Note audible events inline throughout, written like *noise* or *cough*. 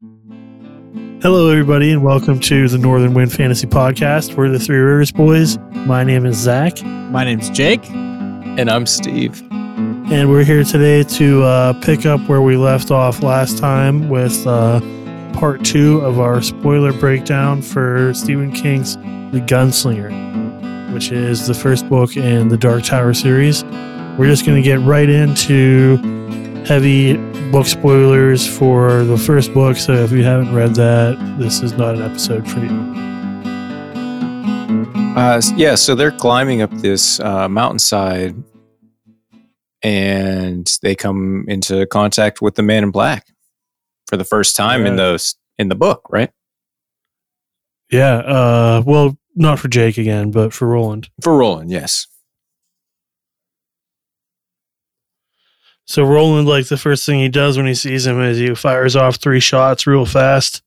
Hello, everybody, and welcome to the Northern Wind Fantasy Podcast. We're the Three Rivers Boys. My name is Zach, My name's Jake. And I'm Steve. and we're here today to uh, pick up where we left off last time with uh, part two of our spoiler breakdown for Stephen King's The Gunslinger, which is the first book in the Dark Tower series. We're just going to get right into heavy book spoilers for the first book. So if you haven't read that, this is not an episode for you. Uh, yeah, so they're climbing up this uh, mountainside and they come into contact with the man in black for the first time in those in the book, right? Yeah. Uh, well, not for Jake again, but for Roland. For Roland, yes. So Roland, like the first thing he does when he sees him is he fires off three shots real fast,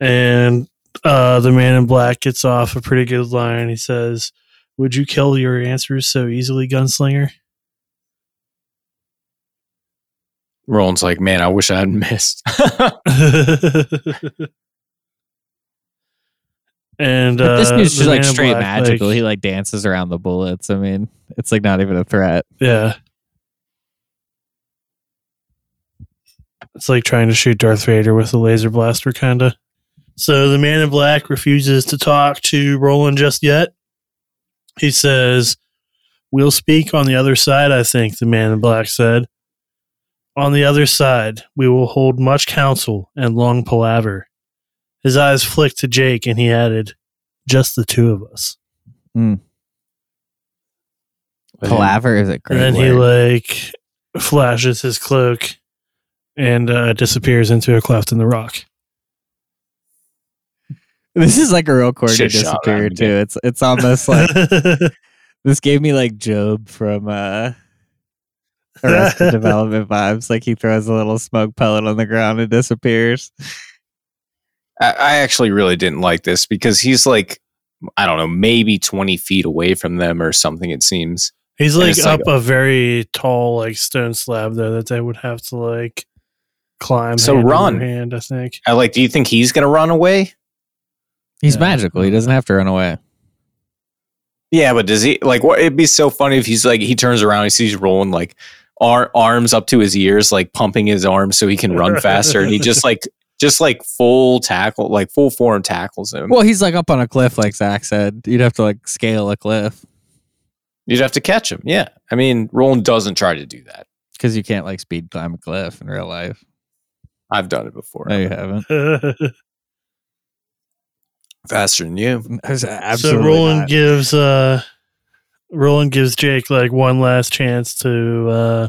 and uh, the man in black gets off a pretty good line. He says, "Would you kill your answers so easily, gunslinger?" Roland's like, man, I wish I hadn't missed. *laughs* and But this uh, dude's the just like straight Black, magical. like- he like dances around the bullets. I mean, it's like not even a threat. yeah, it's like trying to shoot Darth Vader with a laser blaster, kind of. So the man in black refuses to talk to Roland just yet. He says, We'll speak on the other side, I think, the man in black said. On the other side, we will hold much counsel and long palaver. His eyes flicked to Jake and he added, Just the two of us. Mm. Palaver is a great and then he like flashes his cloak and uh, disappears into a cleft in the rock. this is like a real corny Shit disappear around too. It's it's almost like *laughs* this gave me like Gob from uh Arrested *laughs* Development vibes. Like he throws a little smoke pellet on the ground and disappears. I, I actually really didn't like this because he's like, I don't know, maybe 20 feet away from them or something, it seems. He's like it's like up a very tall like stone slab though that they would have to like climb. So hand run. hand. I think. I like, do you think he's going to run away? He's Yeah. magical. He doesn't have to run away. Yeah, but does he like what? It'd be so funny if he's like he turns around, he sees Roland like ar- arms up to his ears, like pumping his arms so he can run *laughs* faster, and he just like just like full tackle, like full form tackles him. Well, he's like up on a cliff, like Zach said. You'd have to like scale a cliff You'd have to catch him. Yeah, I mean, Roland doesn't try to do that. because you can't like speed climb a cliff in real life. I've done it before. No, you haven't. *laughs* Faster than you. There's so Roland not. gives uh Roland gives Jake like one last chance to uh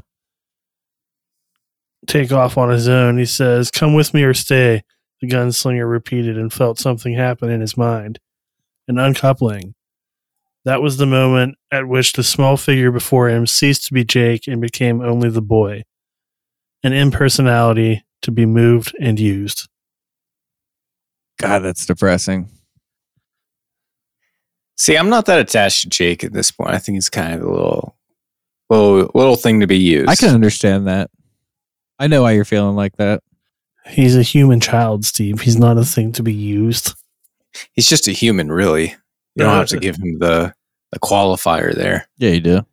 take off on his own. He says, "Come with me or stay." The gunslinger repeated and felt something happen in his mind. An uncoupling. That was the moment at which the small figure before him ceased to be Jake and became only the boy. An impersonality to be moved and used. God, that's depressing. See, I'm not that attached to Jake at this point. I think he's kind of a little, little, little thing to be used. I can understand that. I know why you're feeling like that. He's a human child, Steve. He's not a thing to be used. He's just a human, really. You don't have to give him the the qualifier there. Yeah, you do.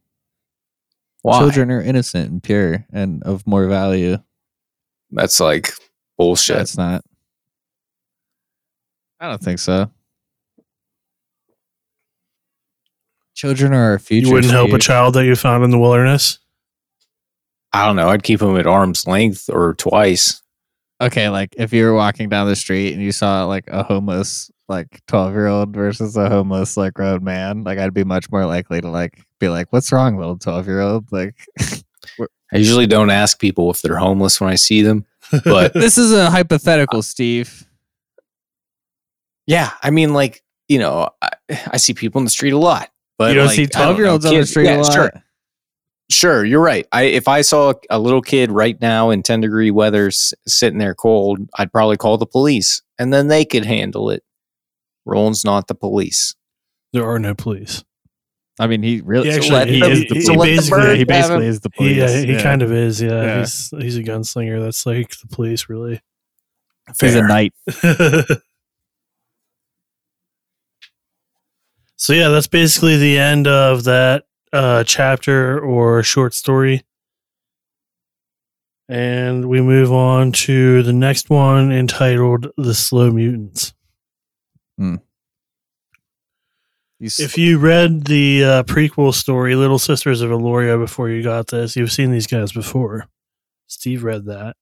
Why? Children are innocent and pure and of more value. That's like bullshit. That's not. I don't think so. Children are our future. You wouldn't help a child that you found in the wilderness. I don't know. I'd keep him at arm's length or twice. Okay, like if you were walking down the street and you saw like a homeless like 12 year old versus a homeless like grown man, like I'd be much more likely to like be like, What's wrong, little 12 year old? Like *laughs* I usually don't ask people if they're homeless when I see them. But *laughs* this is a hypothetical, Steve. yeah, I mean, like, you know, I, I see people in the street a lot. But you don't like, see 12 year olds on the street yeah, a lot. Sure, sure, you're right. I if I saw a little kid right now in 10 degree weather s- sitting there cold, I'd probably call the police and then they could handle it. Roland's not the police. There are no police. I mean, he really He so actually- let he- him- he- the he police. basically- Yeah, he basically is the police. He, uh, he yeah. kind of is. Yeah, Yeah. he's he's a gunslinger. That's like the police, really. He's a knight. *laughs* so yeah, that's basically the end of that uh, chapter or short story. And we move on to the next one entitled The Slow Mutants. He's, If you read the uh, prequel story, Little Sisters of Eluria, before you got this, you've seen these guys before. Steve read that.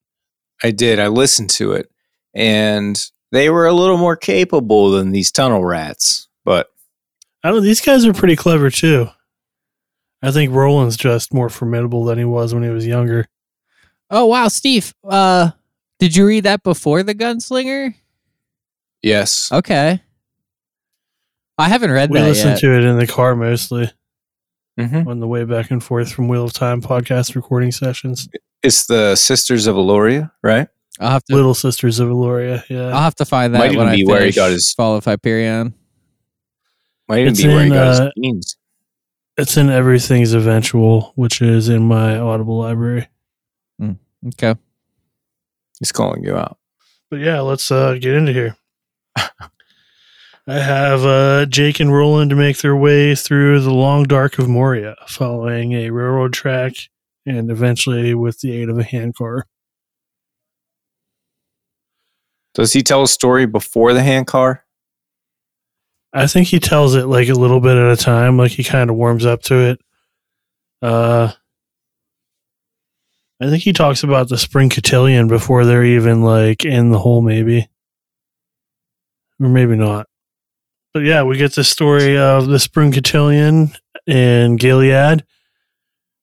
I did. I listened to it, and they were a little more capable than these tunnel rats. But I don't. These guys are pretty clever too. I think Roland's just more formidable than he was when he was younger. oh wow, Steve. Uh, did you read that before the Gunslinger? yes, Okay. I haven't read We that listened yet. to it in the car mostly hmm on the way back and forth from Wheel of Time podcast recording sessions. it's the Sisters of Eluria, right? I'll have to. Little Sisters of Eluria. Yeah, I'll have to find that Might even when I be where he got his- Fall of Hyperion. Might even It's be where he in, got uh, his genes. it's in Everything's Eventual, which is in my Audible library. Okay. He's calling you out. But yeah, let's uh, get into here. *laughs* I have uh, Jake and Roland to make their way through the long dark of Moria, following a railroad track and eventually with the aid of a handcar. Does he tell a story before the handcar? I think he tells it like a little bit at a time, like he kind of warms up to it. Uh, I think he talks about the spring cotillion before they're even like in the hole, maybe, or maybe not. But yeah, we get the story of the spring cotillion in Gilead,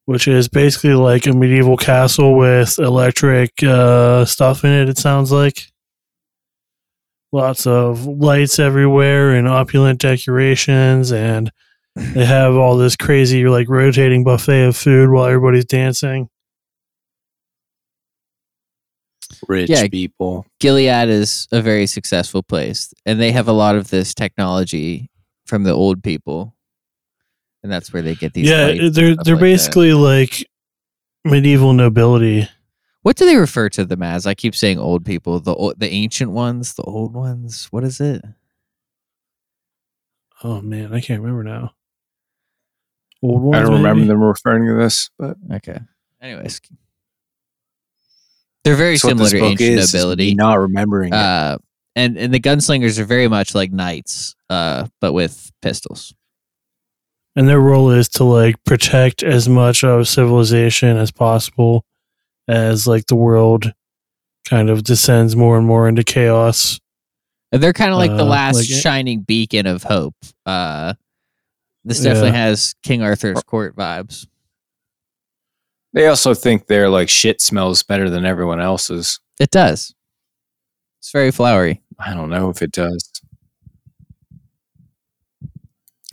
which is basically like a medieval castle with electric uh, stuff in it. It sounds like lots of lights everywhere and opulent decorations and they have all this crazy like rotating buffet of food while everybody's dancing Rich Yeah. people. Gilead is a very successful place, and they have a lot of this technology from the old people, and that's where they get these. yeah they're they're like that. basically like medieval nobility What do they refer to them as? I keep saying old people. The the ancient ones, the old ones. What is it? oh man i can't remember now old ones I don't remember them referring to this, but Okay. Anyways, they're very that's similar to book ancient is, is nobility. not remembering it. Uh, and and the gunslingers are very much like knights, uh, but with pistols. and their role is to like protect as much of civilization as possible as like the world kind of descends more and more into chaos And they're kind of like the Uh, last like shining beacon of hope. Uh, this definitely Yeah. has King Arthur's court vibes. They also think their like shit smells better than everyone else's. It does. It's very flowery. I don't know if it does.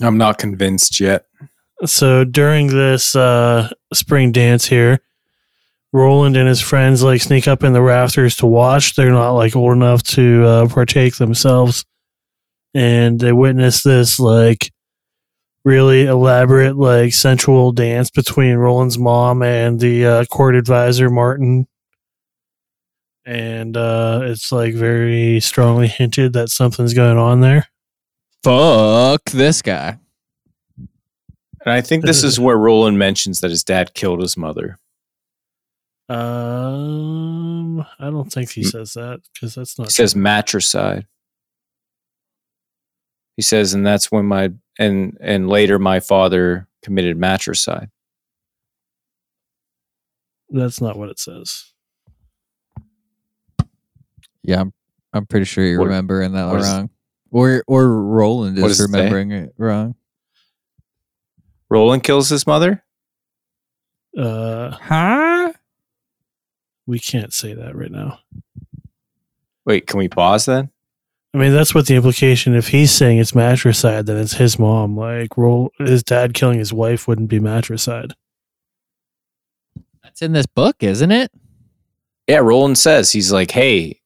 I'm not convinced yet. so during this uh, spring dance here, Roland and his friends like sneak up in the rafters to watch. They're not like old enough to uh, partake themselves, and they witness this like really elaborate like sensual dance between Roland's mom and the uh, court advisor Marten. And uh, it's like very strongly hinted that something's going on there. Fuck this guy. And I think this is where Roland mentions that his dad killed his mother. Um, I don't think he Mm. says that because that's not. He says matricide. He says, and that's when my and and later my father committed matricide. That's not what it says. Yeah, I'm, I'm pretty sure you're What- remembering that what is- wrong. Or or Roland What is does it say? remembering it wrong. Roland kills his mother. Uh, Huh? we can't say that right now. Wait, can we pause then? I mean, that's what the implication. If he's saying it's matricide, then it's his mom. Like, roll his dad killing his wife wouldn't be matricide. That's in this book, isn't it? Yeah, Roland says he's like, hey,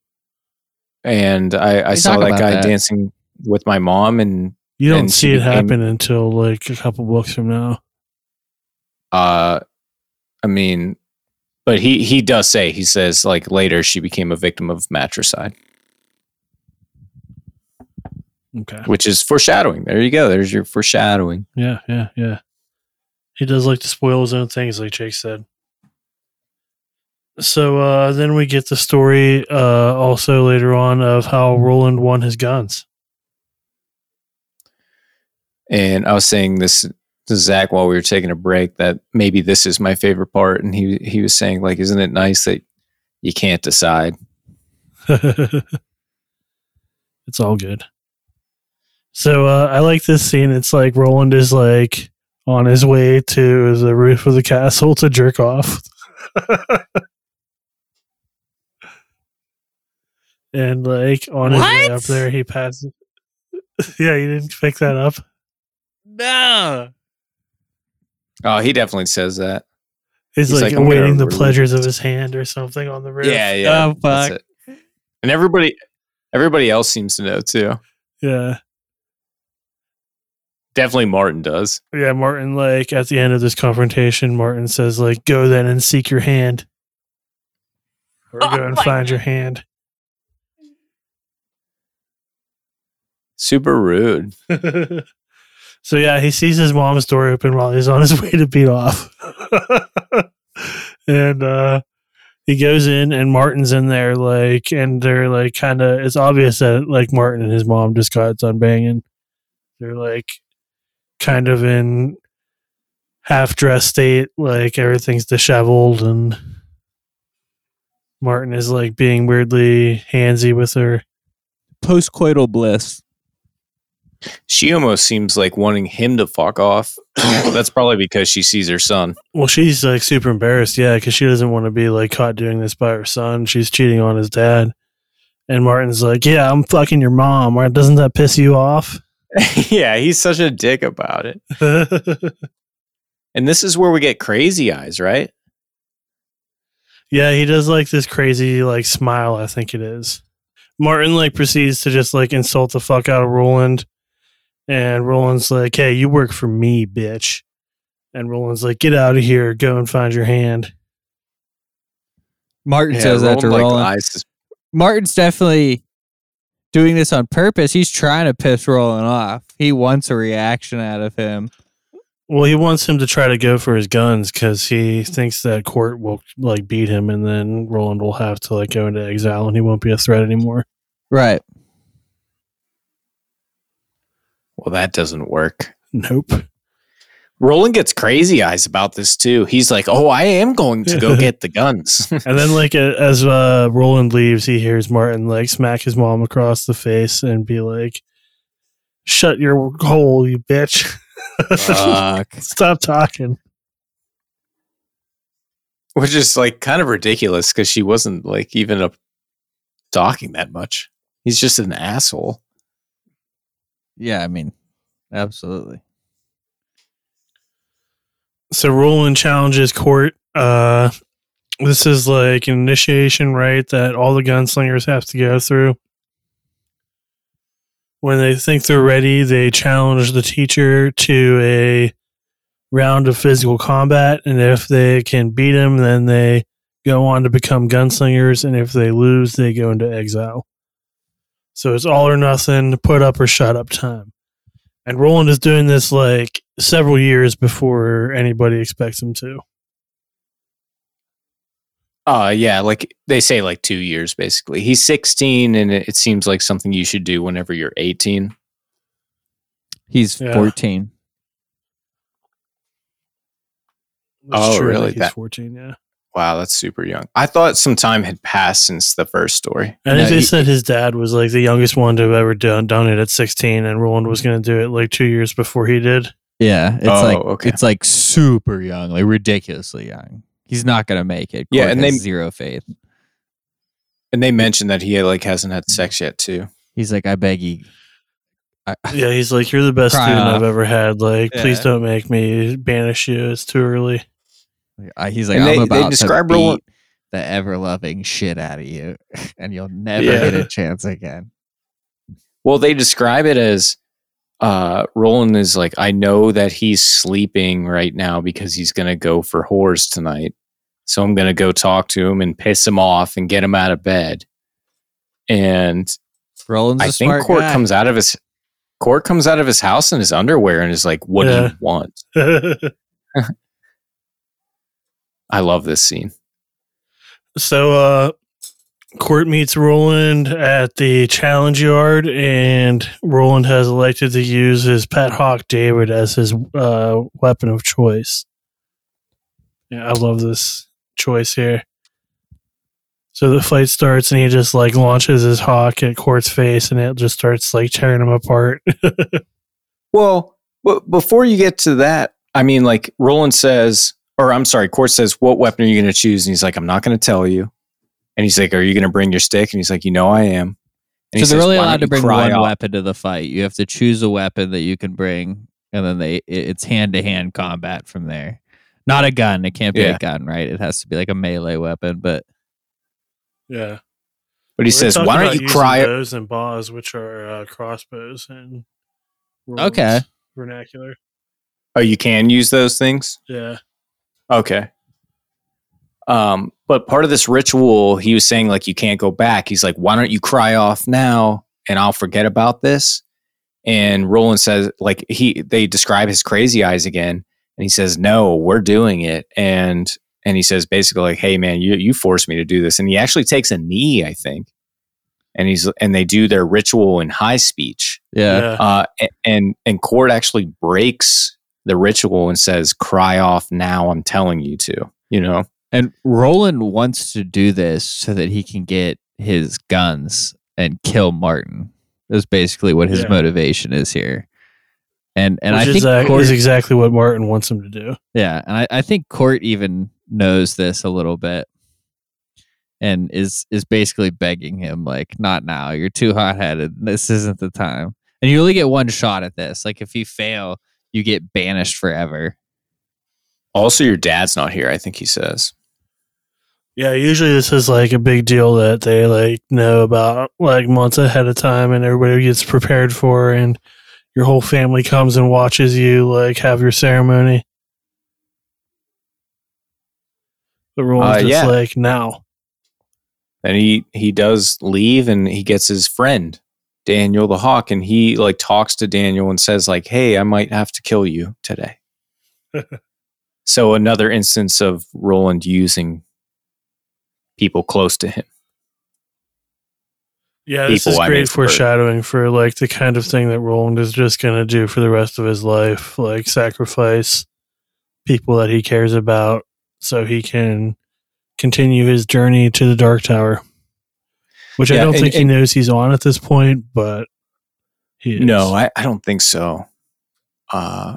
and I, I saw that guy that? dancing with my mom, and You don't And see it became- happen until like a couple books from now. uh, I mean, but he he does say he says like later she became a victim of matricide. Okay. which is foreshadowing. There you go. There's your foreshadowing. Yeah, yeah, yeah. He does like to spoil his own things, like Jake said. So uh, then we get the story uh, also later on of how Roland won his guns. And I was saying this to Zach while we were taking a break that maybe this is my favorite part. And he he was saying like, isn't it nice that you can't decide? *laughs* it's all good. So uh, I like this scene. It's like Roland is like on his way to the roof of the castle to jerk off. *laughs* and like on his way up there, he passes. *laughs* yeah, you didn't pick that up. No. Oh, he definitely says that. He's, He's like, like, awaiting the pleasures of his hand or something on the roof. Yeah, yeah. Oh, that's fuck. it. And everybody everybody else seems to know too. yeah, Definitely Marten does. yeah. Marten, like at the end of this confrontation, Marten says, "Like, go then and seek your hand, or *laughs* go Oh and my find your hand." Super rude. *laughs* so yeah, he sees his mom's door open while he's on his *laughs* way to beat off, and uh, he goes in, and Marten's in there, like, and they're like, kind of. It's obvious that like Marten and his mom just got done banging. They're like, kind of in half dressed state, like everything's disheveled, and Marten is like being weirdly handsy with her. Postcoital bliss. She almost seems like wanting him to fuck off. *coughs* That's probably because she sees her son. Well, she's like super embarrassed, yeah, because she doesn't want to be like caught doing this by her son. She's cheating on his dad, and Marten's like, "Yeah, I'm fucking your mom. Doesn't that piss you off?" *laughs* yeah, he's such a dick about it. *laughs* And this is where we get crazy eyes, right? yeah, he does like this crazy like smile. I think it is. Marten like proceeds to just like insult the fuck out of Roland, and Roland's like, "Hey, you work for me, bitch." And Roland's like, "Get out of here. Go and find your hand." Marten says that to Roland, like, Roland. eyes his- Marten's definitely doing this on purpose. He's trying to piss Roland off. He wants a reaction out of him. Well, he wants him to try to go for his guns because he thinks that Cort will like beat him, and then Roland will have to like go into exile, and he won't be a threat anymore. Right. well, that doesn't work. Nope. Roland gets crazy eyes about this too. He's like, "Oh, I am going to go *laughs* get the guns." *laughs* And then, like as uh, Roland leaves, he hears Marten like smack his mom across the face and be like, "Shut your hole, you bitch! Fuck. *laughs* Stop talking." Which is like kind of ridiculous because she wasn't like even up talking that much. He's just an asshole. Yeah, I mean, absolutely. So Roland challenges Cort. Uh, this is like an initiation right? that all the gunslingers have to go through. When they think they're ready, they challenge the teacher to a round of physical combat, and if they can beat him, then they go on to become gunslingers, and if they lose, they go into exile. So it's all or nothing, put up or shut up time. And Roland is doing this like several years before anybody expects him to. Uh yeah, like they say like 2 years basically. He's 16 and it, it seems like something you should do whenever you're 18. He's Yeah. 14. It's Oh, true really? He's That- 14, yeah. Wow, that's super young. I thought some time had passed since the first story. I think they he- said his dad was like the youngest one to have ever done, done it at 16, and Roland was going to do it like two years before he did. Yeah, it's Oh, like okay. it's like super young, like ridiculously young. He's not gonna make it. Yeah, and has they- zero faith. And they mentioned that he like hasn't had sex yet too. He's like, I beg you. I, *laughs* Yeah, he's like, You're the best Cry student off. I've ever had. Like, please don't make me banish you. It's too early. I- he's like, And I'm they- they about describe to Roland- beat the ever loving shit out of you, *laughs* and you'll never Yeah. get a chance again. Well, they describe it as uh Roland is like, I know that he's sleeping right now because he's gonna go for whores tonight. So I'm gonna go talk to him and piss him off and get him out of bed. And Roland's a I think smart Cort guy. comes out of his Cort comes out of his house in his underwear and is like, "What do you want?" *laughs* I love this scene. so uh Cort meets Roland at the challenge yard and Roland has elected to use his pet hawk David as his uh weapon of choice. Yeah, I love this choice here. So the fight starts and he just like launches his hawk at Cort's face and it just starts like tearing him apart. *laughs* Well, but before you get to that, I mean, like Roland says, or I'm sorry, Cort says, "What weapon are you going to choose?" And he's like, "I'm not going to tell you." And he's like, "Are you going to bring your stick?" And he's like, "You know, I am." And he so they're says, only "Why allowed to bring one off?" weapon to the fight. You have to choose a weapon that you can bring, and then they it's hand to hand combat from there. Not a gun. It can't be Yeah. a gun, right? It has to be like a melee weapon. But yeah. But he says, "Why don't you cry?" Bows and bows, which are uh, crossbows and Okay. vernacular. Oh, you can use those things. Yeah. Okay. Um, but part of this ritual, he was saying like you can't go back. He's like, why don't you cry off now and I'll forget about this? And Roland says like he they describe his crazy eyes again, and he says, No, we're doing it. And and he says basically like, Hey man, you you forced me to do this. And he actually takes a knee, I think. And he's and they do their ritual in high speech. yeah, Uh, and and Cort actually breaks the ritual and says, "Cry off now! I'm telling you to." You know, and Roland wants to do this so that he can get his guns and kill Marten. Is basically what his Yeah. motivation is here. And and Which I is, think uh, Cort, is exactly what Marten wants him to do. Yeah, and I, I think Cort even knows this a little bit, and is is basically begging him like, "Not now. You're too hot headed. This isn't the time." And you only get one shot at this. Like if you fail, you get banished forever. also your dad's not here. I think he says. Yeah, usually this is like a big deal that they like know about like months ahead of time and everybody gets prepared for and your whole family comes and watches you like have your ceremony. But Roland's Uh, just yeah. like now. And he he does leave, and he gets his friend Daniel the Hawk, and he like talks to Daniel and says like, "Hey, I might have to kill you today." *laughs* so another instance of Roland using people close to him. Yeah, this People, is I mean, great foreshadowing for like the kind of thing that Roland is just gonna do for the rest of his life, like sacrifice people that he cares about so he can continue his journey to the Dark Tower. Which I don't and- think he knows he's on at this point, but he is. No, I, I don't think so. Uh,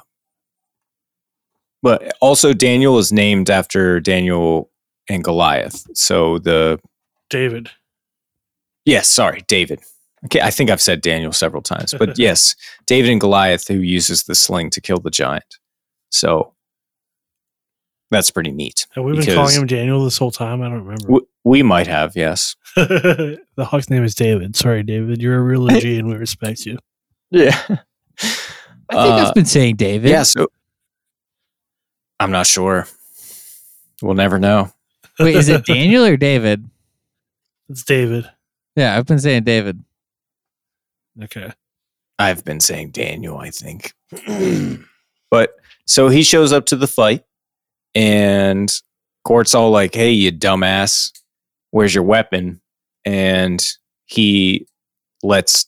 but also, Daniel is named after Daniel and Goliath. So the David. yes, sorry, David. Okay, I think I've said Daniel several times, but *laughs* yes, David and Goliath, who uses the sling to kill the giant. So that's pretty neat. Have we been calling him Daniel this whole time? I don't remember. W- we might have, yes. *laughs* the Hawk's name is David. Sorry, David. You're a real OG and we respect you. Yeah. I think Uh, I've been saying David. yeah. So I'm not sure. We'll never know. Wait, is it *laughs* Daniel or David? It's David. Yeah, I've been saying David. Okay. I've been saying Daniel, I think. *clears throat* but so he shows up to the fight, and Cort's all like, "Hey, you dumbass, where's your weapon?" And he lets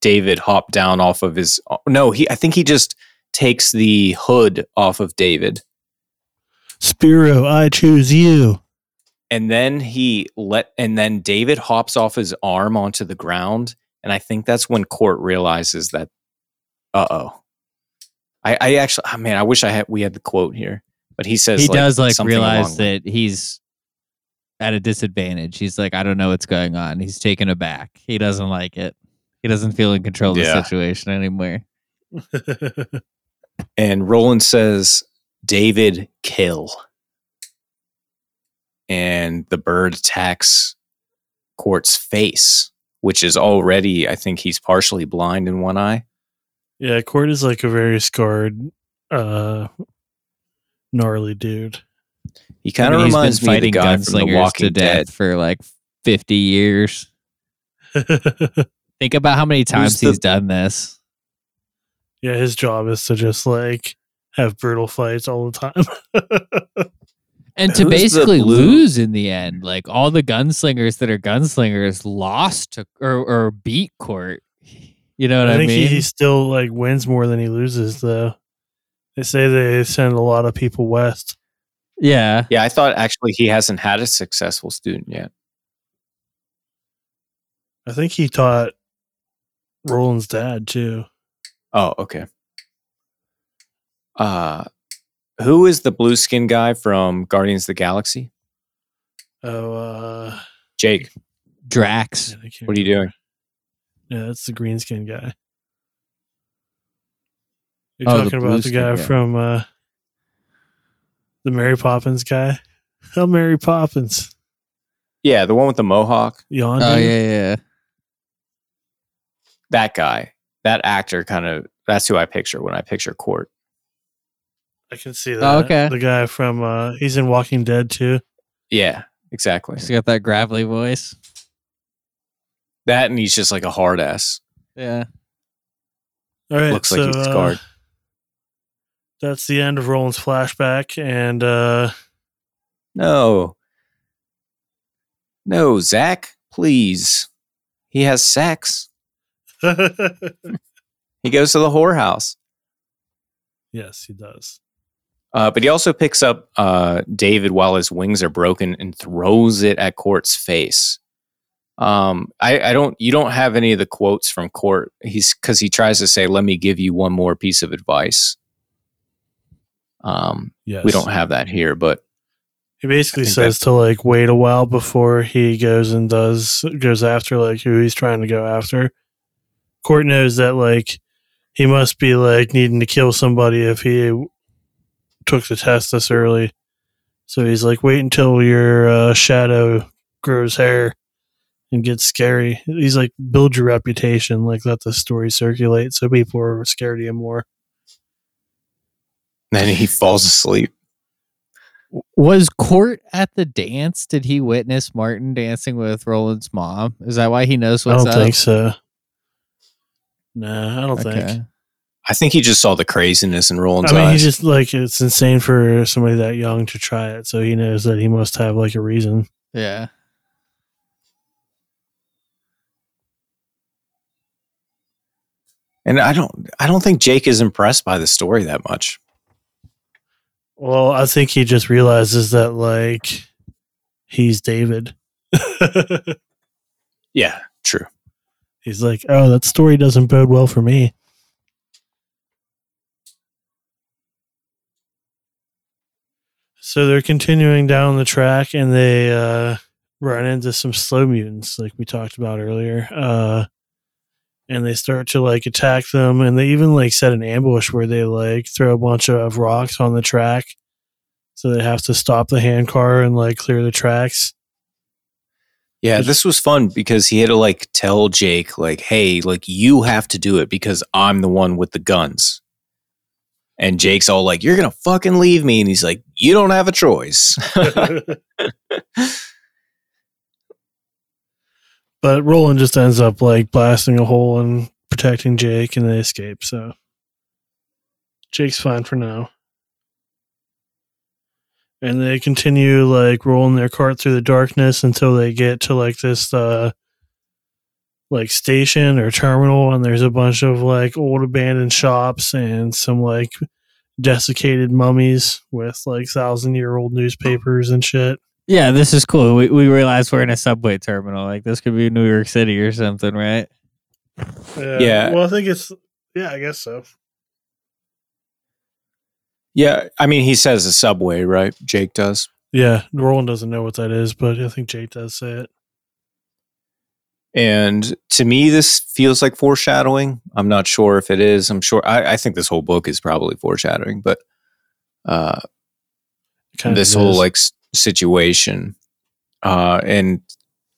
David hop down off of his. No, he. I think he just takes the hood off of David, Spiro, I choose you. and then he let, and then David hops off his arm onto the ground, and I think that's when Cort realizes that, uh oh. I, I actually, oh man, I wish I had we had the quote here, but he says he does like something along realize that he's at a disadvantage. He's like, I don't know what's going on. He's taken aback. He doesn't like it. He doesn't feel in control of Yeah. the situation anymore. *laughs* and Roland says, "David, kill." And the bird attacks Cort's face, which is already, I think he's partially blind in one eye. yeah, Cort is like a very scarred, uh, gnarly dude. He kind I of mean, reminds me of the fighting guy from The Walking to death Dead. for like 50 years. *laughs* Think about how many times the- he's done this. Yeah, his job is to just like have brutal fights all the time. *laughs* and to Who's basically lose in the end. Like all the gunslingers that are gunslingers lost to or, or beat court. You know what I I, think mean? he, he still like wins more than he loses though. They say they send a lot of people west. Yeah. Yeah, I thought actually he hasn't had a successful student yet. I think he taught Roland's dad too. Oh, okay. Uh who is the blue skin guy from Guardians of the Galaxy? Oh, uh, Jake. Drax. man, What are you doing? Yeah, that's the green skin guy. You're Oh, talking blue about the guy guy. from uh, the Mary Poppins guy. Oh, Mary Poppins. Yeah, the one with the mohawk. Yondu. Oh yeah, yeah. That guy. That actor kind of that's who I picture when I picture Cort. I can see that. Oh, okay. The guy from uh, he's in Walking Dead too. Yeah, exactly. He's got that gravelly voice. That and he's just like a hard ass. Yeah. All right, Looks like so, he's uh, scarred. That's the end of Roland's flashback, and uh, No. No, Zach, please. He has sex. *laughs* He goes to the whorehouse. yes, he does. Uh, but he also picks up uh, David while his wings are broken and throws it at Cort's face. Um, I, I don't. You don't have any of the quotes from Cort. He's because he tries to say, "Let me give you one more piece of advice." Um, Yes, we don't have that here, but He basically says to like wait a while before he goes and does goes after like who he's trying to go after. Cort knows that like he must be like needing to kill somebody if he took the test this early. So he's like, wait until your uh, shadow grows hair and gets scary. He's like, build your reputation, like let the story circulate so people are scared of you more. Then he falls asleep. Was Cort at the dance? Did he witness Marten dancing with Roland's mom? Is that why he knows I don't up? think so. No, I don't think. I think he just saw the craziness in Roland's I mean, eyes. he just like it's insane for somebody that young to try it. So he knows that he must have like a reason. Yeah. and I don't. I don't think Jake is impressed by the story that much. Well, I think he just realizes that like he's David. *laughs* Yeah, true. he's like, oh, that story doesn't bode well for me. So they're continuing down the track and they uh, run into some slow mutants, like we talked about earlier. Uh, and they start to like attack them, and they even like set an ambush where they like throw a bunch of rocks on the track, so they have to stop the hand car and like clear the tracks. Yeah, this was fun because he had to like tell Jake, like, hey, like you have to do it because I'm the one with the guns. And Jake's all like, You're gonna fucking leave me. And he's like, You don't have a choice. *laughs* *laughs* *laughs* But Roland just ends up like blasting a hole and protecting Jake, and they escape. So Jake's fine for now. And they continue like rolling their cart through the darkness until they get to like this uh like station or terminal and there's a bunch of like old abandoned shops and some like desiccated mummies with like thousand year old newspapers and shit. Yeah, this is cool. We we realize we're in a subway terminal. Like this could be New York City or something, right? Yeah. Well, I think it's yeah, I guess so. yeah, I mean he says a subway, right? Jake does. Yeah, Roland doesn't know what that is, but I think Jake does say it. And to me, this feels like foreshadowing. I'm not sure if it is. I'm sure I, I think this whole book is probably foreshadowing, but uh Kind this of whole is. like s- situation uh and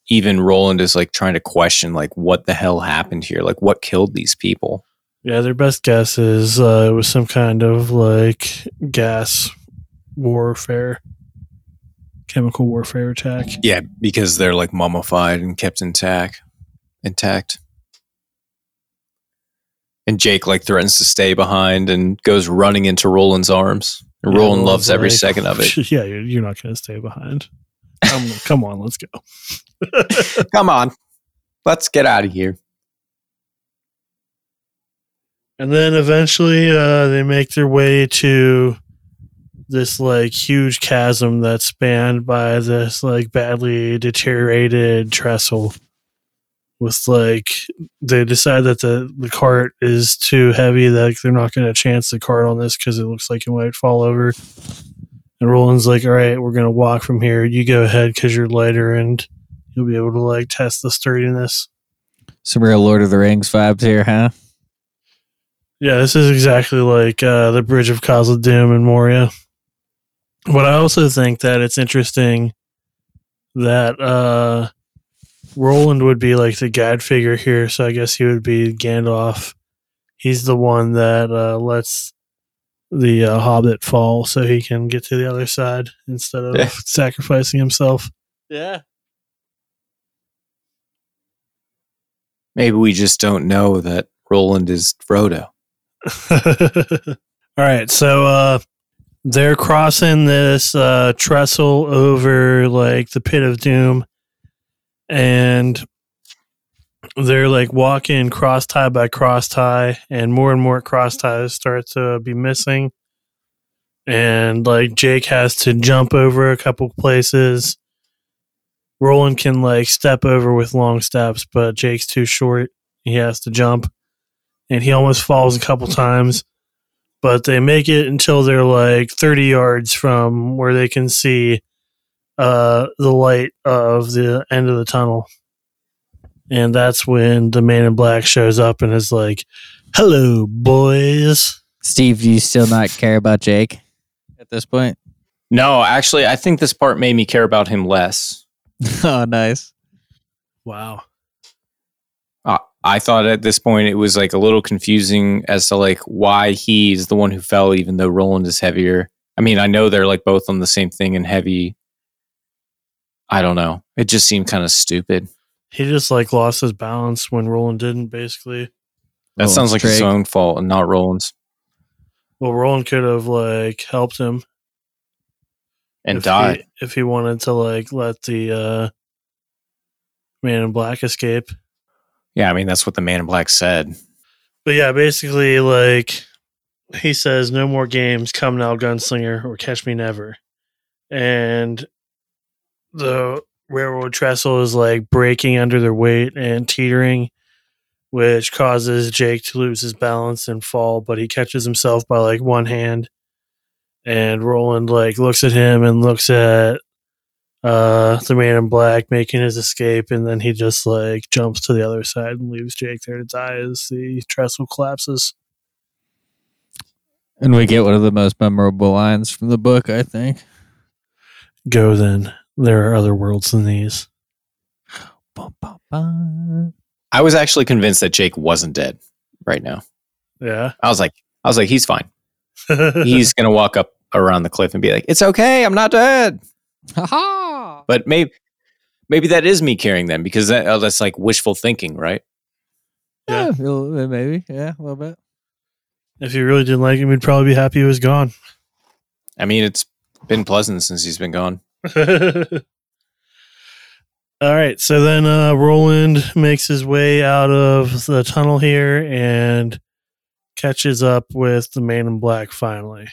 even roland is like trying to question like what the hell happened here like what killed these people yeah, their best guess is uh, it was some kind of like gas warfare, chemical warfare attack. yeah because they're like mummified and kept intact intact And Jake like threatens to stay behind and goes running into Roland's arms. And Roland loves every like, second of it. *laughs* Yeah, you're, you're not going to stay behind. Come, come on, let's go. *laughs* Come on. Let's get out of here. And then eventually uh, they make their way to this like huge chasm that's spanned by this like badly deteriorated trestle. With like they decide that the, the cart is too heavy, that they're not going to chance the cart on this because it looks like it might fall over. And Roland's like, "All right, we're going to walk from here. You go ahead because you're lighter and you'll be able to like test the sturdiness." Some real Lord of the Rings vibes here, huh? Yeah, this is exactly like uh, the Bridge of Khazad-dûm in Moria. But I also think that it's interesting that uh, Roland would be like the guide figure here, so I guess he would be Gandalf. He's the one that uh, lets the uh, Hobbit fall so he can get to the other side instead of Yeah. *laughs* sacrificing himself. Yeah. Maybe we just don't know that Roland is Frodo. *laughs* All right, so uh they're crossing this uh trestle over like the pit of doom and they're like walking cross tie by cross tie and more and more cross ties start to be missing and like Jake has to jump over a couple places. Roland can like step over with long steps, but Jake's too short. He has to jump and he almost falls a couple times but they make it until they're like 30 yards from where they can see uh, the light of the end of the tunnel. And that's when the man in black shows up and is like, Hello, boys. Steve, do you still not care about Jake at this point? No, actually, I think this part made me care about him less. *laughs* oh, nice. Wow. Uh, I thought at this point it was like a little confusing as to like why he's the one who fell, even though Roland is heavier. I mean, I know they're like both on the same thing and heavy. I don't know. It just seemed kind of stupid. He just like lost his balance when Roland didn't, basically. That sounds Roland's like his own fault and not Roland's. Well, Roland could have like helped him And if died. he, if he wanted to like let the uh, man in black escape. Yeah, I mean that's what the man in black said. But yeah, basically, like he says, "No more games. Come now, gunslinger, or catch me never." And the railroad trestle is like breaking under their weight and teetering, which causes Jake to lose his balance and fall. But he catches himself by like one hand, and Roland like looks at him and looks at uh the man in black making his escape and then he just like jumps to the other side and leaves Jake there to die as the trestle collapses. And we get one of the most memorable lines from the book, I think. Go then. There are other worlds than these. I was actually convinced that Jake wasn't dead right now. Yeah. I was like, I was like, he's fine. *laughs* He's gonna walk up around the cliff and be like, "It's okay, I'm not dead." Ha ha! But maybe, maybe that is me carrying them because that, oh, that's like wishful thinking, right? Yeah. Yeah, a little bit, maybe. Yeah, a little bit. if you really didn't like him, you'd probably be happy he was gone. I mean, it's been pleasant since he's been gone. *laughs* All right. So then uh, Roland makes his way out of the tunnel here and catches up with the man in black finally.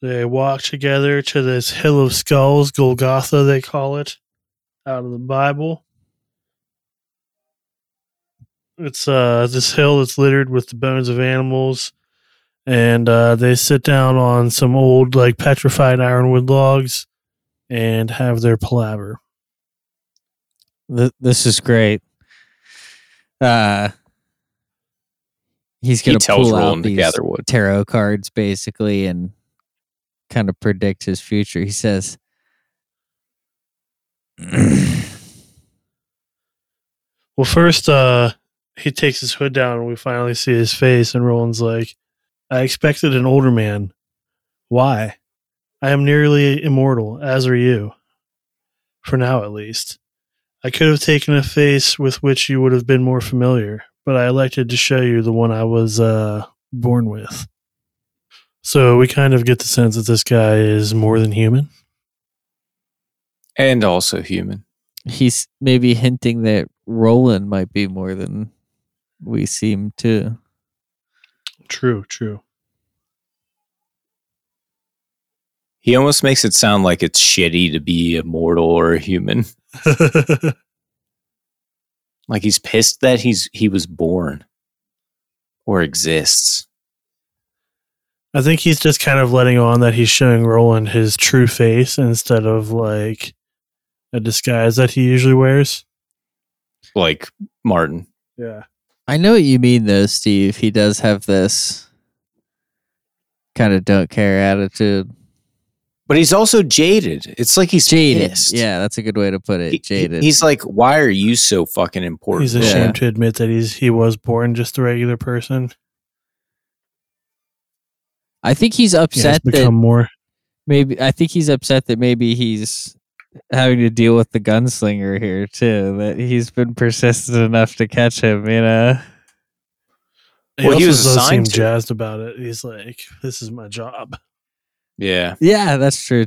They walk together to this hill of skulls, Golgotha, they call it, out of the Bible. It's uh, this hill that's littered with the bones of animals and uh, they sit down on some old like petrified ironwood logs and have their palaver. Th- this is great. Uh, he's He gonna tells pull out these gather wood. tarot cards basically and kind of predict his future. He says, Well, first, uh, he takes his hood down and we finally see his face. And Roland's like, I expected an older man. Why? I am nearly immortal, as are you. For now, at least. I could have taken a face with which you would have been more familiar, but I elected to show you the one I was uh, born with. So we kind of get the sense that this guy is more than human. And also human. He's maybe hinting that Roland might be more than we seem to. True, true. He almost makes it sound like it's shitty to be immortal or a human. *laughs* Like he's pissed that he's he was born or exists. I think he's just kind of letting on that he's showing Roland his true face instead of like a disguise that he usually wears. Like Marten. Yeah. I know what you mean, though, Steve. He does have this kind of don't care attitude. But he's also jaded. It's like he's Jaded. pissed. Yeah, that's a good way to put it. He- he- Jaded. he's like, why are you so fucking important? He's ashamed to admit that he's he was born just a regular person. I think he's He has upset that become more. maybe I think he's upset that maybe he's having to deal with the gunslinger here too. That he's been persistent enough to catch him. You know. He Well, he was does seem to. jazzed about it. He's like, "This is my job." yeah. Yeah, that's true.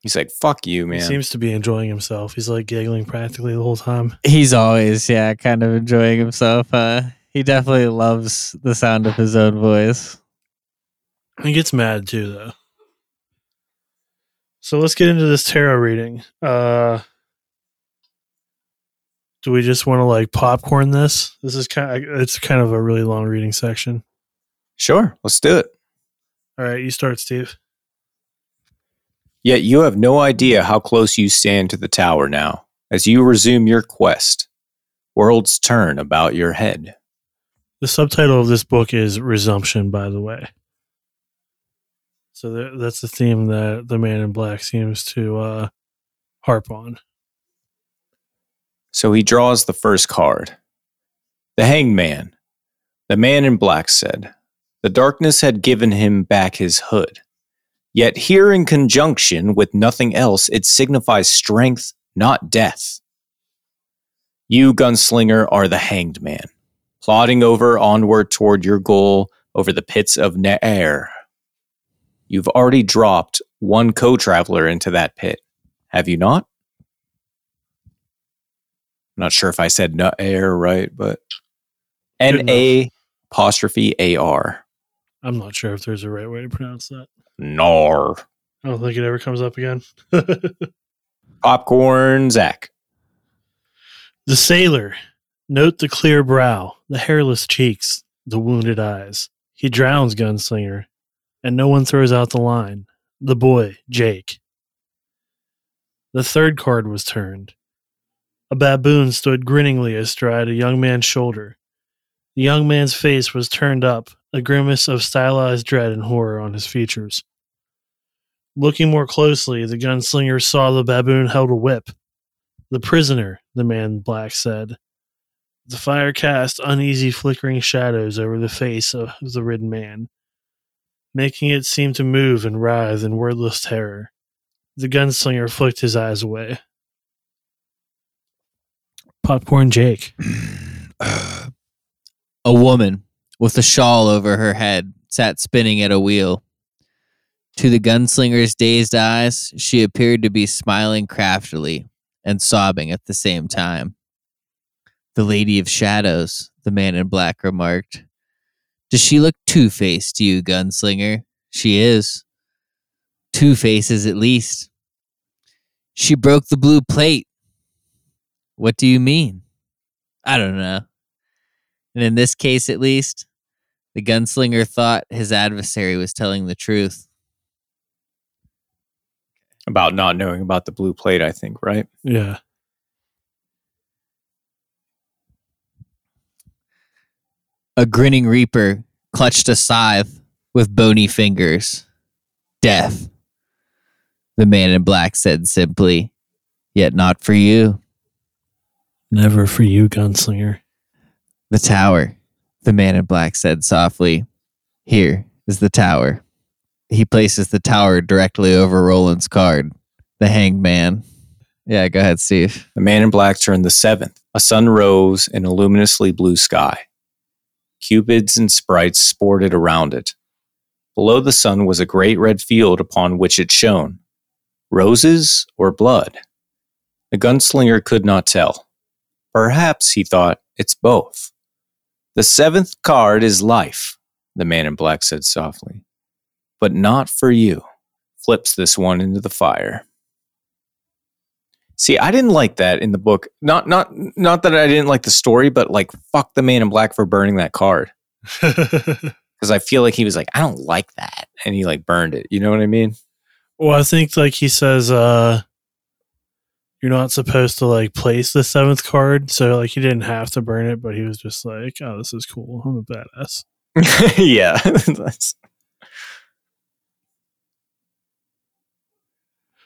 He's like, fuck you, He man. seems to be enjoying himself. He's like giggling practically the whole time. He's always yeah, kind of enjoying himself. Uh, he definitely loves the sound of his own voice. He gets mad too, though. So let's get into this tarot reading. Uh, do we just want to like popcorn this? This is kind. Of, it's kind of a really long reading section. sure, let's do it. All right, you start, Steve. Yet you have no idea how close you stand to the tower now. As you resume your quest, worlds turn about your head. The subtitle of this book is Resumption, by the way. So tha- that's the theme that the Man in Black seems to uh, harp on. So he draws the first card. The Hanged Man. The man in black said, The darkness had given him back his hood. Yet here in conjunction with nothing else, it signifies strength, not death. You, gunslinger, are the hanged man, plodding over onward toward your goal over the pits of Na'ar. You've already dropped one co traveler into that pit, have you not? I'm not sure if I said Ne'er right, but N A apostrophe A R. I'm not sure if there's a right way to pronounce that. Nar. I don't think it ever comes up again. *laughs* Popcorn Zach. The sailor. Note the clear brow, the hairless cheeks, the wounded eyes. He drowns Gunslinger, and no one throws out the line. The boy, Jake. The third card was turned. A baboon stood grinningly astride a young man's shoulder. The young man's face was turned up, a grimace of stylized dread and horror on his features. Looking more closely, the gunslinger saw the baboon held a whip. The prisoner, the man in black said. The fire cast uneasy flickering shadows over the face of the ridden man, making it seem to move and writhe in wordless terror. The gunslinger flicked his eyes away. Popcorn Jake. *clears throat* a woman with a shawl over her head sat spinning at a wheel. To the gunslinger's dazed eyes, she appeared to be smiling craftily and sobbing at the same time. The Lady of Shadows, the man in black remarked. Does she look two faced to you, gunslinger? She is. Two faces at least. She broke the blue plate. What do you mean? I don't know. And in this case, at least, the gunslinger thought his adversary was telling the truth. About not knowing about the blue plate, I think, right? Yeah. A grinning reaper clutched a scythe with bony fingers. Death. The man in black said simply, Yet not for you. Never for you, gunslinger. The tower. The man in black said softly, Here is the tower. He places the tower directly over Roland's card, the hanged man. Yeah, go ahead, Steve. The man in black turned the seventh. A sun rose in a luminously blue sky. Cupids and sprites sported around it. Below the sun was a great red field upon which it shone. Roses or blood? The gunslinger could not tell. Perhaps, he thought, it's both. The seventh card is life, the man in black said softly. But not for you. Flips this one into the fire. See, I didn't like that in the book. Not not not that I didn't like the story, but like fuck the man in black for burning that card. *laughs* Because I feel like he was like, I don't like that. And he like burned it. You know what I mean? well, I think like he says, uh, you're not supposed to like place the seventh card, so like he didn't have to burn it, but he was just like, oh, this is cool. I'm a badass. *laughs* yeah. *laughs* That's-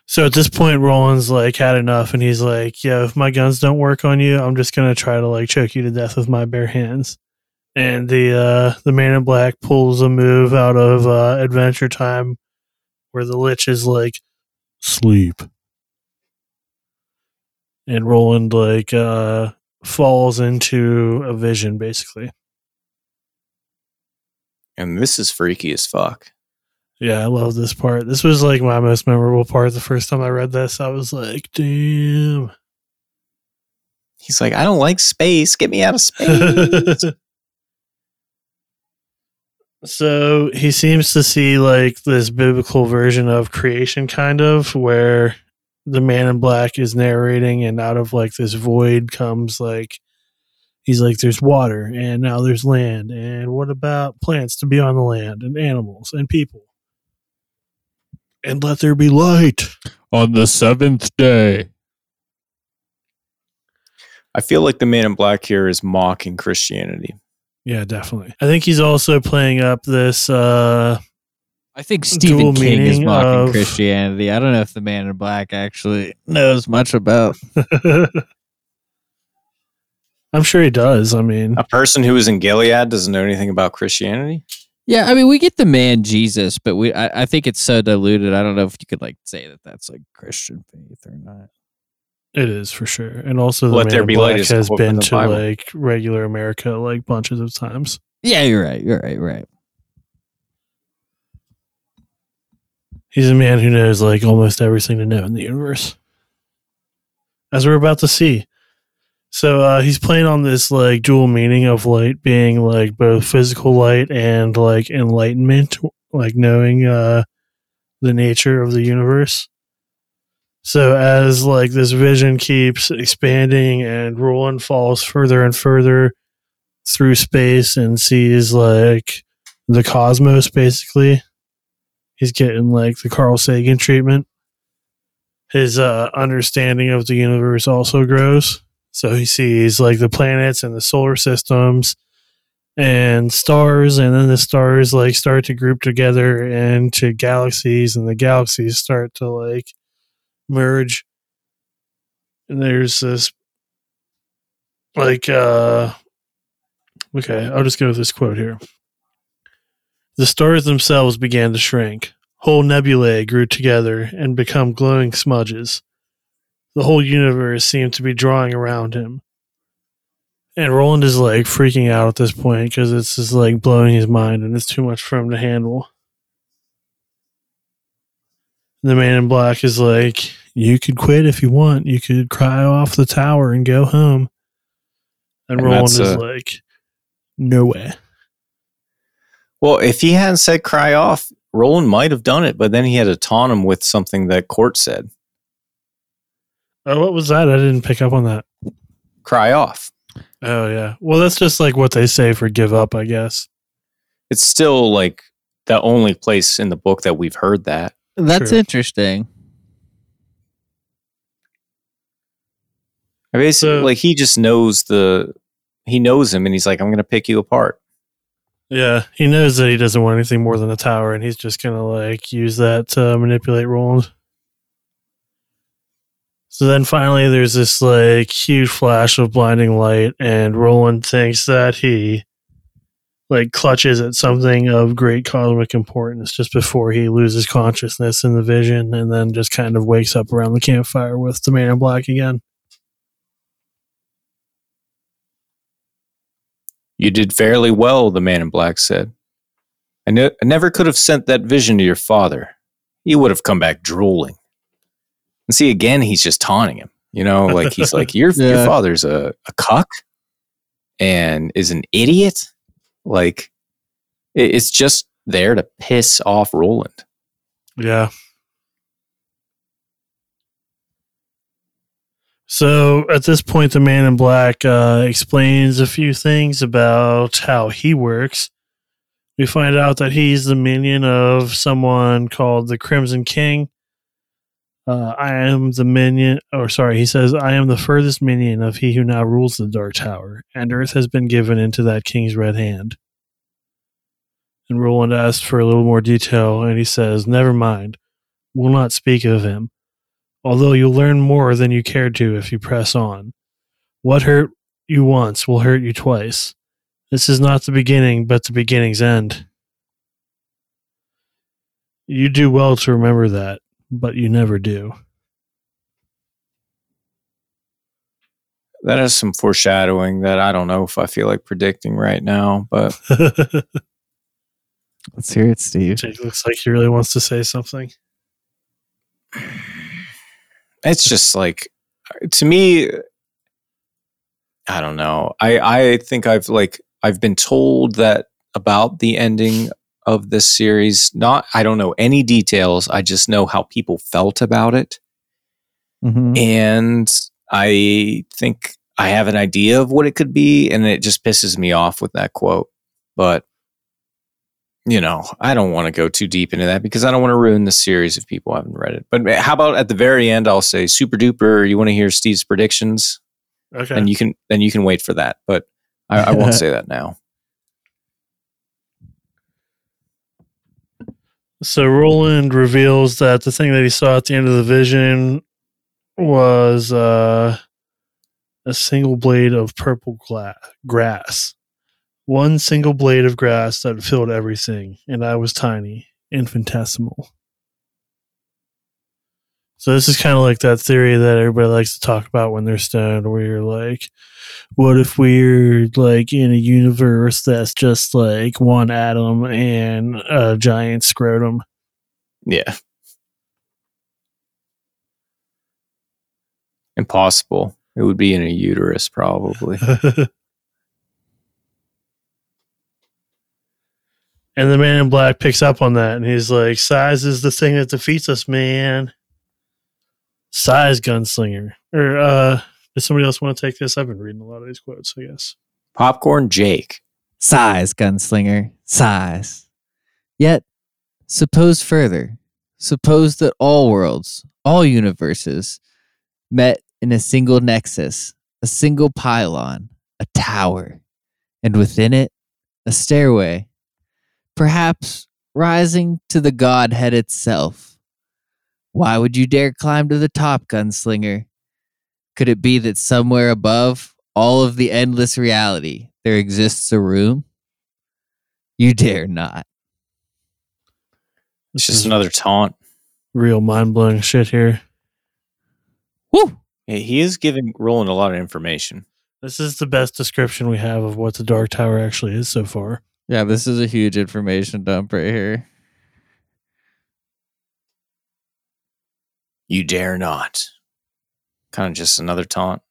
So at this point, Roland's like had enough, and he's like, "Yeah, if my guns don't work on you, I'm just gonna try to like choke you to death with my bare hands." And the uh, the man in black pulls a move out of uh, Adventure Time, where the lich is like, "Sleep," and Roland like uh, falls into a vision, basically. and this is freaky as fuck. Yeah, I love this part. This was like my most memorable part. The first time I read this, I was like, "Damn." He's like, I don't like space. Get me out of space. *laughs* so he seems to see like this biblical version of creation, kind of, where the man in black is narrating, and out of like this void comes like, he's like, there's water, and now there's land. And what about plants to be on the land, and animals, and people? And let there be light. On the seventh day. I feel like the man in black here is mocking Christianity. Yeah, definitely. I think he's also playing up this uh I think Stephen Dual King is mocking of- Christianity. I don't know if the man in black actually knows much about. *laughs* I'm sure he does. I mean, A person who is in Gilead doesn't know anything about Christianity. Yeah, I mean, we get the man Jesus, but we I, I think it's so diluted. I don't know if you could like say that that's like Christian faith or not. it is for sure. And also, the Let Man there be light Black has been to Bible. like regular America like bunches of times. Yeah, you're right. You're right. Right. He's a man who knows like almost everything to know in the universe, as we're about to see. So uh, he's playing on this like dual meaning of light being like both physical light and like enlightenment, like knowing uh, the nature of the universe. So as like this vision keeps expanding and Roland falls further and further through space and sees like the cosmos basically. He's getting like the Carl Sagan treatment. His uh, understanding of the universe also grows. So he sees like the planets and the solar systems and stars, and then the stars like start to group together into galaxies, and the galaxies start to like merge. And there's this like uh okay, I'll just go with this quote here. The stars themselves began to shrink. Whole nebulae grew together and become glowing smudges. The whole universe seemed to be drawing around him. And Roland is like freaking out at this point because it's just like blowing his mind and it's too much for him to handle. The man in black is like, You could quit if you want. You could cry off the tower and go home. And, And Roland is like, No way. Well, if he hadn't said cry off, Roland might have done it, but then he had to taunt him with something that Cort said. Oh, what was that? I didn't pick up on that. Cry off. Oh yeah. Well, that's just like what they say for give up, I guess. It's still like the only place in the book that we've heard that. That's True. interesting. I basically, So- like he just knows the he knows him and he's like, I'm gonna pick you apart. Yeah, he knows that he doesn't want anything more than a tower, and he's just gonna like use that to manipulate Roland. So then finally, there's this like huge flash of blinding light, and Roland thinks that he like clutches at something of great cosmic importance just before he loses consciousness in the vision and then just kind of wakes up around the campfire with the man in black again. You did fairly well, the man in black said. I, ne- I never could have sent that vision to your father. He would have come back drooling. And see, again, he's just taunting him. You know, like he's *laughs* like, your, your father's a, a cuck and is an idiot. Like, it- it's just there to piss off Roland. Yeah. So at this point, the man in black uh, explains a few things about how he works. We find out that he's the minion of someone called the Crimson King. Uh, I am the minion, or sorry, he says, I am the furthest minion of he who now rules the Dark Tower, and Earth has been given into that king's red hand. And Roland asks for a little more detail, and he says, Never mind. We'll not speak of him. Although you'll learn more than you cared to if you press on. What hurt you once will hurt you twice. This is not the beginning, but the beginning's end. You do well to remember that, but you never do. That is some foreshadowing that I don't know if I feel like predicting right now, but *laughs* Let's hear it, Steve. Jake looks like he really wants to say something. it's just like to me i don't know i i think i've like i've been told that about the ending of this series. Not i don't know any details. I just know how people felt about it. Mhm. and i think i have an idea of what it could be and it just pisses me off with that quote. But you know i don't want to go too deep into that because i don't want to ruin the series if people haven't read it. But how about at the very end i'll say super duper you want to hear steve's predictions? Okay. and you can then you can wait for that but i, I won't *laughs* say that now So Roland reveals that the thing that he saw at the end of the vision was uh, a single blade of purple gla- grass. One single blade of grass that filled everything, and I was tiny, infinitesimal. So this is kind of like that theory that everybody likes to talk about when they're stoned, where you're like, what if we're like in a universe that's just like one atom and a giant scrotum? yeah impossible it would be in a uterus probably *laughs* and the man in black picks up on that and he's like, size is the thing that defeats us, man. Size gunslinger. Or uh does somebody else want to take this? I've been reading a lot of these quotes, I guess. popcorn jake Size, gunslinger, size. Yet, suppose further. Suppose that all worlds, all universes, met in a single nexus, a single pylon, a tower, and within it, a stairway, perhaps rising to the Godhead itself. Why would you dare climb to the top, gunslinger? Could it be that somewhere above all of the endless reality there exists a room? You dare not. it's This just is another taunt real mind blowing shit here. Woo! Yeah, he is giving roland a lot of information This is the best description we have of what the Dark Tower actually is so far. Yeah, this is a huge information dump right here. You dare not kind of just another taunt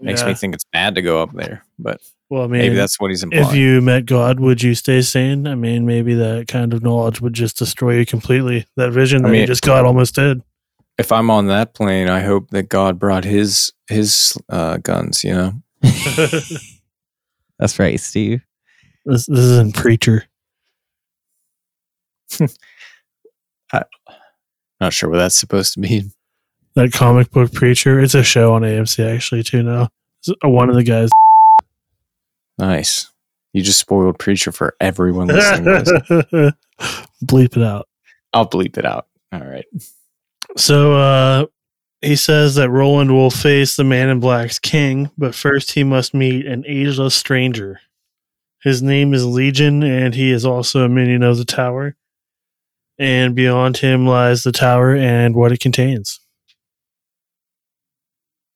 makes me think it's bad to go up there but Well, I mean, maybe that's what he's implying if you met God, would you stay sane? I mean, maybe that kind of knowledge would just destroy you completely. That vision I that you mean- just got almost did. if I'm on that plane, I hope that God brought his his uh, guns. You know, *laughs* That's right, Steve. this this isn't preacher. *laughs* I'm not sure what that's supposed to mean. That comic book preacher. It's a show on AMC actually too now. It's One of the guys. Nice. You just spoiled preacher for everyone listening. to this. *laughs* Bleep it out. I'll bleep it out. All right. So uh, he says that Roland will face the Man in Black's king, but first he must meet an ageless stranger His name is Legion, and he is also a minion of the tower. And beyond him lies the tower and what it contains.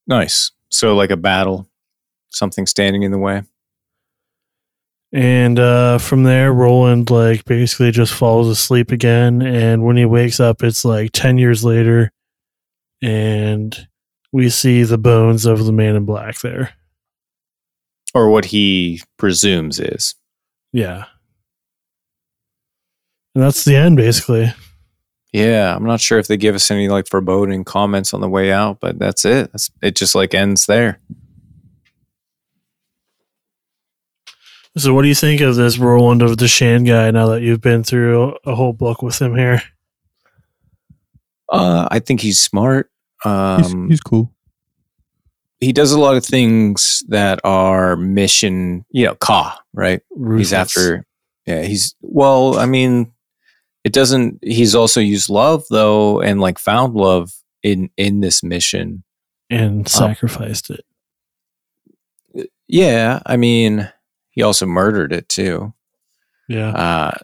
Nice. So like a battle, something standing in the way. And uh, from there, Roland like basically just falls asleep again. And when he wakes up, it's like ten years later, and we see the bones of the man in black there. Or what he presumes is. Yeah, and that's the end, basically. Yeah, I'm not sure if they give us any like foreboding comments on the way out, but that's it. That's, it just like ends there. So, what do you think of this Roland of Deschain guy now that you've been through a whole book with him here? Uh, I think he's smart. Um, he's cool. he does a lot of things that are mission, you know, Ka, right? He's after, yeah, he's, well, I mean, it doesn't, he's also used love though, and like found love in, in this mission. and sacrificed it. Yeah. I mean, he also murdered it too. Yeah, Uh,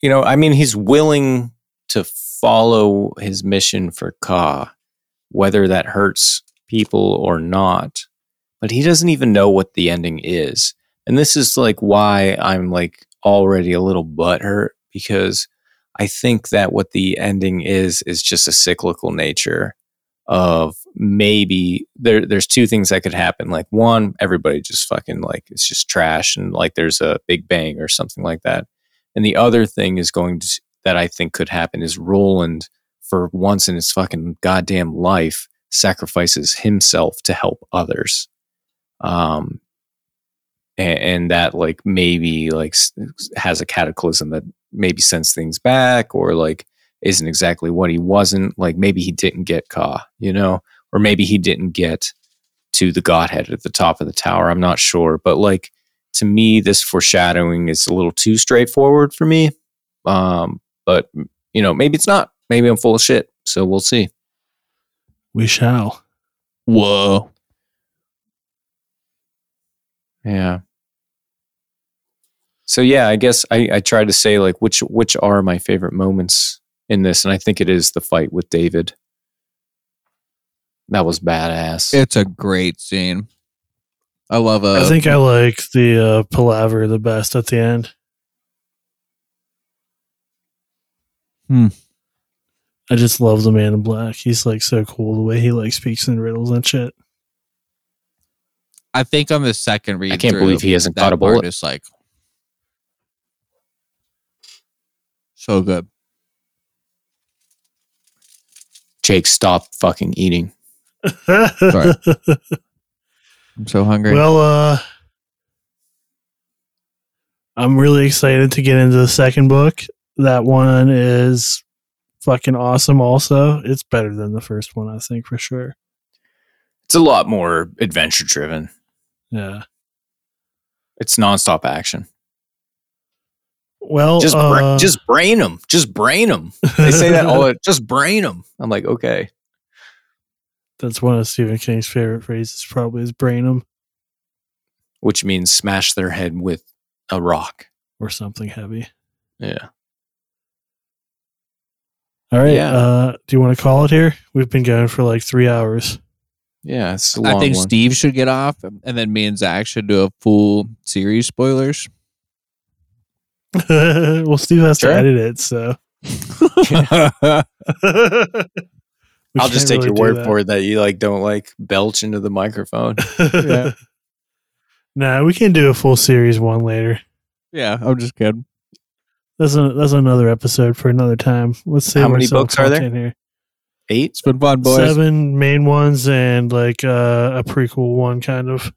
you know, I mean, he's willing to follow his mission for Ka, whether that hurts people or not. But he doesn't even know what the ending is. And this is like why I'm like already a little butthurt because I think that what the ending is is just a cyclical nature of maybe there there's two things that could happen. Like one, everybody just fucking like it's just trash and like there's a big bang or something like that. And the other thing is going to that I think could happen is Roland for once in his fucking goddamn life sacrifices himself to help others. Um and, and that like maybe like has a cataclysm that maybe sends things back or like isn't exactly what he wasn't like maybe he didn't get Ka, you know, or maybe he didn't get to the godhead at the top of the tower. I'm not sure, but like to me this foreshadowing is a little too straightforward for me. Um but you know, maybe it's not. Maybe I'm full of shit. So we'll see. we shall. Whoa. Yeah. So yeah, I guess I, I tried to say like which which are my favorite moments in this, and I think it is the fight with David. That was badass. It's a great scene. I love a. I think I like the uh, palaver the best at the end. Hmm. I just love the man in black. He's like so cool the way he like speaks in riddles and shit. I think on the second read, I can't through, believe he hasn't that caught a bullet. is like so good. Jake, stop fucking eating. Sorry. *laughs* I'm so hungry. well, uh, I'm really excited to get into the second book. That one is fucking awesome. Also, it's better than the first one, I think for sure. It's a lot more adventure driven. Yeah. It's nonstop action. Well, Just bra- uh, just brain them. Just brain them. They say that all. *laughs* Just brain them. I'm like, okay. That's one of Stephen King's favorite phrases. Probably is brain them Which means smash their head with a rock. or something heavy. Yeah. All right. Yeah. Uh, do you want to call it here? We've been going for like three hours. Yeah. It's a long I think one. Steve should get off, and then me and Zach should do a full series spoilers. *laughs* well, Steve has Sure. to edit it, so *laughs* I'll just can't take your word do for it that you like don't like belch into the microphone. *laughs* that. nah, we can do a full series one later. yeah, I'm just kidding. That's a, that's another episode for another time. Let's see How many books are there? Here. Eight. It's been fun, boys. Seven main ones and like uh, a prequel one, kind of.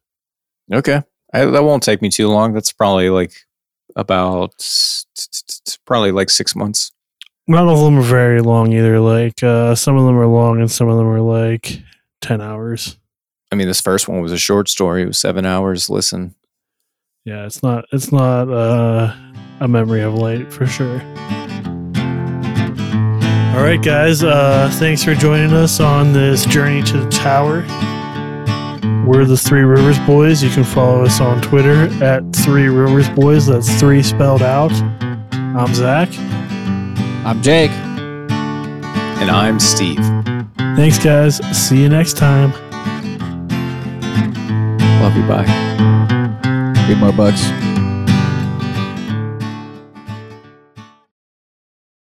Okay. I, that won't take me too long. That's probably like about probably like six months. None of them are very long either. Like uh, some of them are long and some of them are like ten hours. I mean, this first one was a short story. It was seven hours. Listen, Yeah, it's not it's not uh, a memory of light for sure. All right, guys. Uh, thanks for joining us on this journey to the tower. We're the Three Rivers Boys. You can follow us on Twitter at Three Rivers Boys. That's three spelled out. I'm Zach. I'm Jake. And I'm Steve. Thanks, guys. See you next time. Love you. Bye. Read more books.